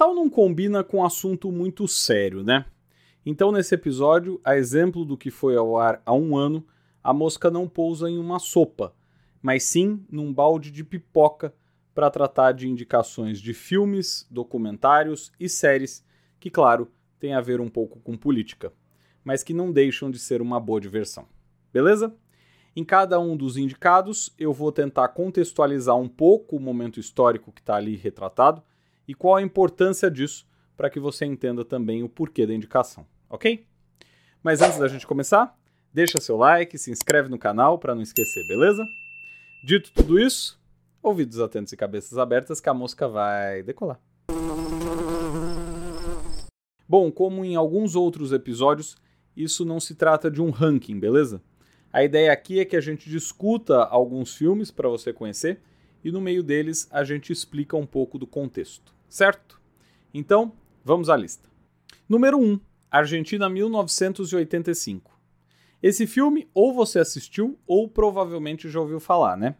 Natal não combina com um assunto muito sério, né? Então, nesse episódio, a exemplo do que foi ao ar há um ano, a mosca não pousa em uma sopa, mas sim num balde de pipoca para tratar de indicações de filmes, documentários e séries que, claro, têm a ver um pouco com política, mas que não deixam de ser uma boa diversão. Beleza? Em cada um dos indicados, eu vou tentar contextualizar um pouco o momento histórico que está ali retratado e qual a importância disso para que você entenda também o porquê da indicação, ok? Mas antes da gente começar, deixa seu like, se inscreve no canal para não esquecer, beleza? Dito tudo isso, ouvidos atentos e cabeças abertas que a mosca vai decolar. Bom, como em alguns outros episódios, isso não se trata de um ranking, beleza? A ideia aqui é que a gente discuta alguns filmes para você conhecer e no meio deles a gente explica um pouco do contexto, certo? Então, vamos à lista. Número 1, Argentina 1985. Esse filme ou você assistiu ou provavelmente já ouviu falar, né?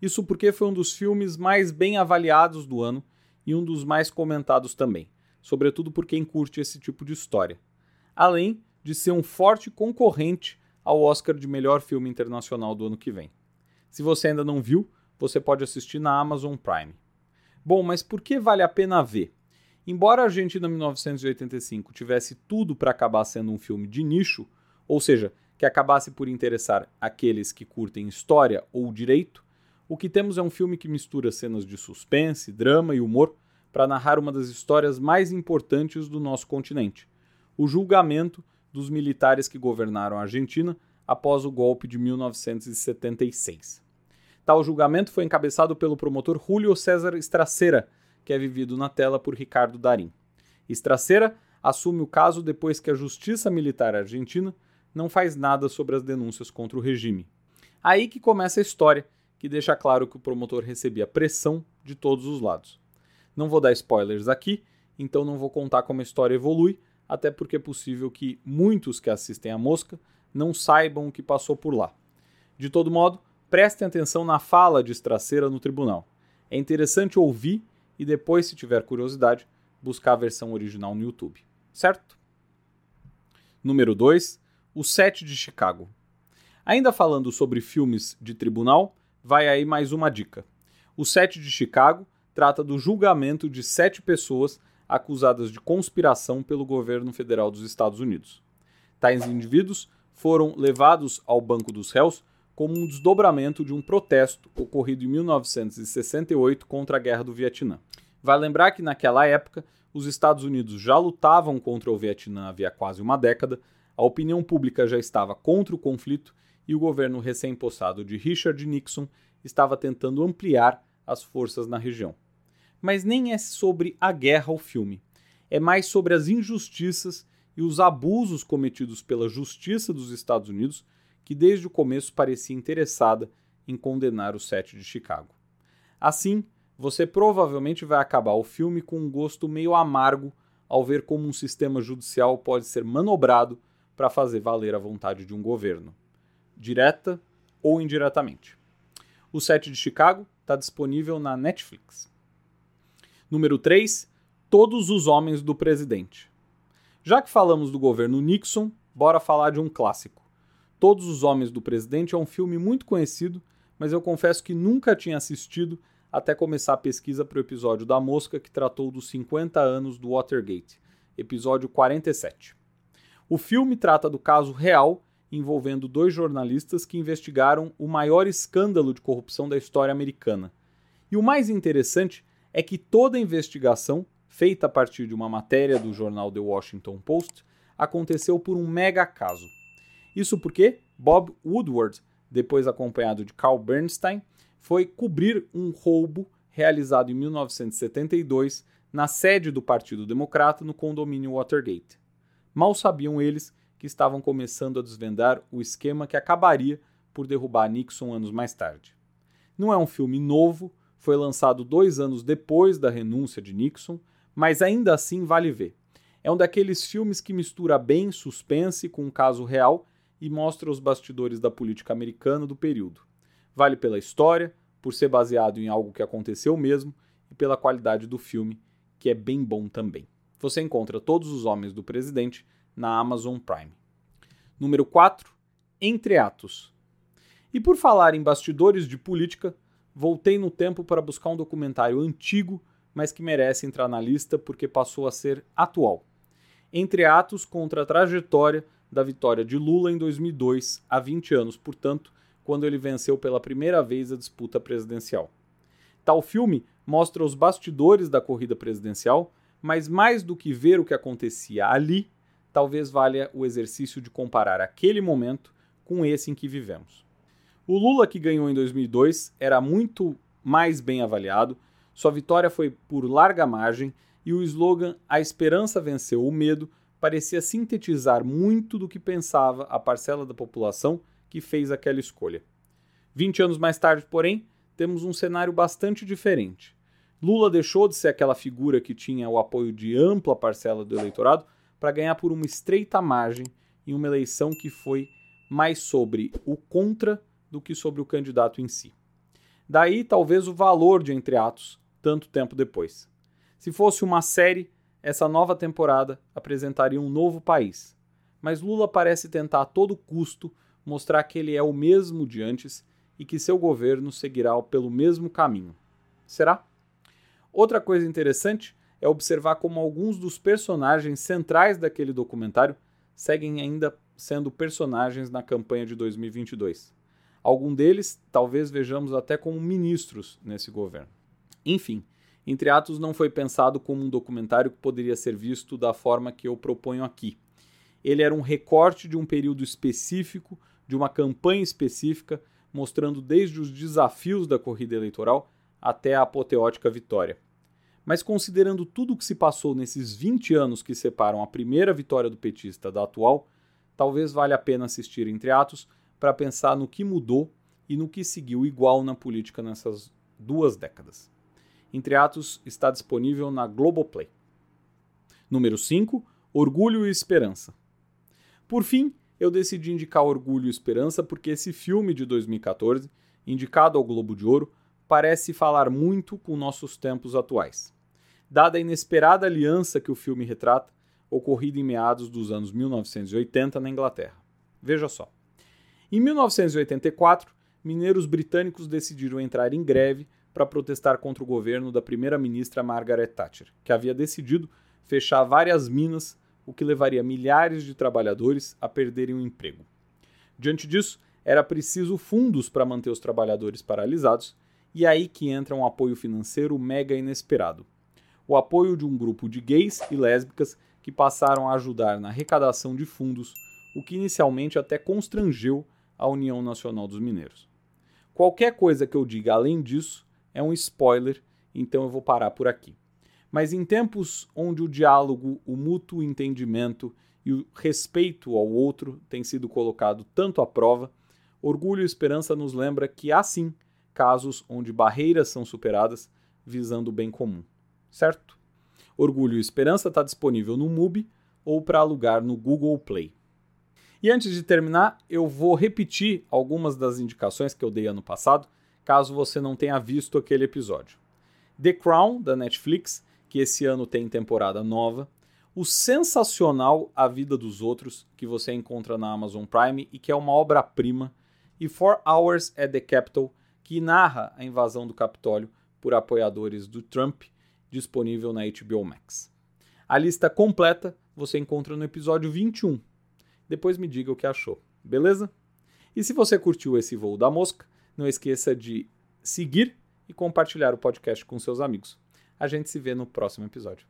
Isso porque foi um dos filmes mais bem avaliados do ano e um dos mais comentados também, sobretudo por quem curte esse tipo de história. Além de ser um forte concorrente ao Oscar de melhor filme internacional do ano que vem. Se você ainda não viu, você pode assistir na Amazon Prime. Bom, mas por que vale a pena ver? Embora a Argentina 1985 tivesse tudo para acabar sendo um filme de nicho, ou seja, que acabasse por interessar aqueles que curtem história ou direito, o que temos é um filme que mistura cenas de suspense, drama e humor para narrar uma das histórias mais importantes do nosso continente: o julgamento dos militares que governaram a Argentina após o golpe de 1976. Tal julgamento foi encabeçado pelo promotor Julio César Estracera, que é vivido na tela por Ricardo Darim. Estracera assume o caso depois que a Justiça Militar Argentina não faz nada sobre as denúncias contra o regime. Aí que começa a história, que deixa claro que o promotor recebia pressão de todos os lados. Não vou dar spoilers aqui, então não vou contar como a história evolui, até porque é possível que muitos que assistem a mosca não saibam o que passou por lá. De todo modo, prestem atenção na fala de Estraceira no tribunal. É interessante ouvir e depois, se tiver curiosidade, buscar a versão original no YouTube. Certo? Número 2. O Sete de Chicago. Ainda falando sobre filmes de tribunal, vai aí mais uma dica. O Sete de Chicago trata do julgamento de sete pessoas acusadas de conspiração pelo governo federal dos Estados Unidos. Tais indivíduos foram levados ao banco dos réus como um desdobramento de um protesto ocorrido em 1968 contra a Guerra do Vietnã. Vai lembrar que naquela época os Estados Unidos já lutavam contra o Vietnã havia quase uma década, a opinião pública já estava contra o conflito e o governo recém-possado de Richard Nixon estava tentando ampliar as forças na região mas nem é sobre a guerra o filme. É mais sobre as injustiças e os abusos cometidos pela justiça dos Estados Unidos, que desde o começo parecia interessada em condenar o Sete de Chicago. Assim, você provavelmente vai acabar o filme com um gosto meio amargo ao ver como um sistema judicial pode ser manobrado para fazer valer a vontade de um governo, direta ou indiretamente. O Sete de Chicago está disponível na Netflix. Número 3. Todos os homens do presidente. Já que falamos do governo Nixon, bora falar de um clássico. Todos os Homens do Presidente é um filme muito conhecido, mas eu confesso que nunca tinha assistido até começar a pesquisa para o episódio da Mosca que tratou dos 50 anos do Watergate, episódio 47. O filme trata do caso real envolvendo dois jornalistas que investigaram o maior escândalo de corrupção da história americana. E o mais interessante é que toda a investigação, feita a partir de uma matéria do jornal The Washington Post, aconteceu por um mega caso. Isso porque Bob Woodward, depois acompanhado de Carl Bernstein, foi cobrir um roubo realizado em 1972 na sede do Partido Democrata no condomínio Watergate. Mal sabiam eles que estavam começando a desvendar o esquema que acabaria por derrubar Nixon anos mais tarde. Não é um filme novo, foi lançado dois anos depois da renúncia de Nixon, mas ainda assim vale ver. É um daqueles filmes que mistura bem suspense com um caso real e mostra os bastidores da política americana do período. Vale pela história, por ser baseado em algo que aconteceu mesmo e pela qualidade do filme, que é bem bom também. Você encontra todos os homens do presidente na Amazon Prime. Número 4, Entre Atos. E por falar em bastidores de política, voltei no tempo para buscar um documentário antigo, mas que merece entrar na lista porque passou a ser atual. Entre Atos contra a trajetória da vitória de Lula em 2002, há 20 anos, portanto, quando ele venceu pela primeira vez a disputa presidencial. Tal filme mostra os bastidores da corrida presidencial, mas mais do que ver o que acontecia ali, talvez valha o exercício de comparar aquele momento com esse em que vivemos. O Lula que ganhou em 2002 era muito mais bem avaliado, sua vitória foi por larga margem e o slogan A esperança venceu o medo parecia sintetizar muito do que pensava a parcela da população que fez aquela escolha. 20 anos mais tarde, porém, temos um cenário bastante diferente. Lula deixou de ser aquela figura que tinha o apoio de ampla parcela do eleitorado para ganhar por uma estreita margem em uma eleição que foi mais sobre o contra do que sobre o candidato em si. Daí, talvez, o valor de Entre Atos, tanto tempo depois. Se fosse uma série, essa nova temporada apresentaria um novo país. Mas Lula parece tentar a todo custo mostrar que ele é o mesmo de antes e que seu governo seguirá pelo mesmo caminho. Será? Outra coisa interessante é observar como alguns dos personagens centrais daquele documentário seguem ainda sendo personagens na campanha de 2022. Algum deles talvez vejamos até como ministros nesse governo. Enfim, entre Atos não foi pensado como um documentário que poderia ser visto da forma que eu proponho aqui. Ele era um recorte de um período específico, de uma campanha específica, mostrando desde os desafios da corrida eleitoral até a apoteótica vitória. Mas considerando tudo o que se passou nesses 20 anos que separam a primeira vitória do petista da atual, talvez valha a pena assistir Entre Atos para pensar no que mudou e no que seguiu igual na política nessas duas décadas. Entre Atos está disponível na Globoplay. Número 5. Orgulho e Esperança. Por fim, eu decidi indicar Orgulho e Esperança porque esse filme de 2014, indicado ao Globo de Ouro, parece falar muito com nossos tempos atuais. Dada a inesperada aliança que o filme retrata, ocorrida em meados dos anos 1980 na Inglaterra. Veja só. Em 1984, mineiros britânicos decidiram entrar em greve para protestar contra o governo da primeira-ministra Margaret Thatcher, que havia decidido fechar várias minas, o que levaria milhares de trabalhadores a perderem o emprego. Diante disso, era preciso fundos para manter os trabalhadores paralisados, e é aí que entra um apoio financeiro mega inesperado. O apoio de um grupo de gays e lésbicas que passaram a ajudar na arrecadação de fundos, o que inicialmente até constrangeu a União Nacional dos Mineiros. Qualquer coisa que eu diga além disso é um spoiler, então eu vou parar por aqui. Mas em tempos onde o diálogo, o mútuo entendimento e o respeito ao outro tem sido colocado tanto à prova, Orgulho e Esperança nos lembra que há sim casos onde barreiras são superadas visando o bem comum. Certo? Orgulho e Esperança está disponível no MUBI ou para alugar no Google Play. E antes de terminar, eu vou repetir algumas das indicações que eu dei ano passado caso você não tenha visto aquele episódio. The Crown, da Netflix, que esse ano tem temporada nova. O sensacional A Vida dos Outros, que você encontra na Amazon Prime e que é uma obra-prima. E Four Hours at the Capitol, que narra a invasão do Capitólio por apoiadores do Trump, disponível na HBO Max. A lista completa você encontra no episódio 21. Depois me diga o que achou, beleza? E se você curtiu esse voo da mosca, não esqueça de seguir e compartilhar o podcast com seus amigos. A gente se vê no próximo episódio.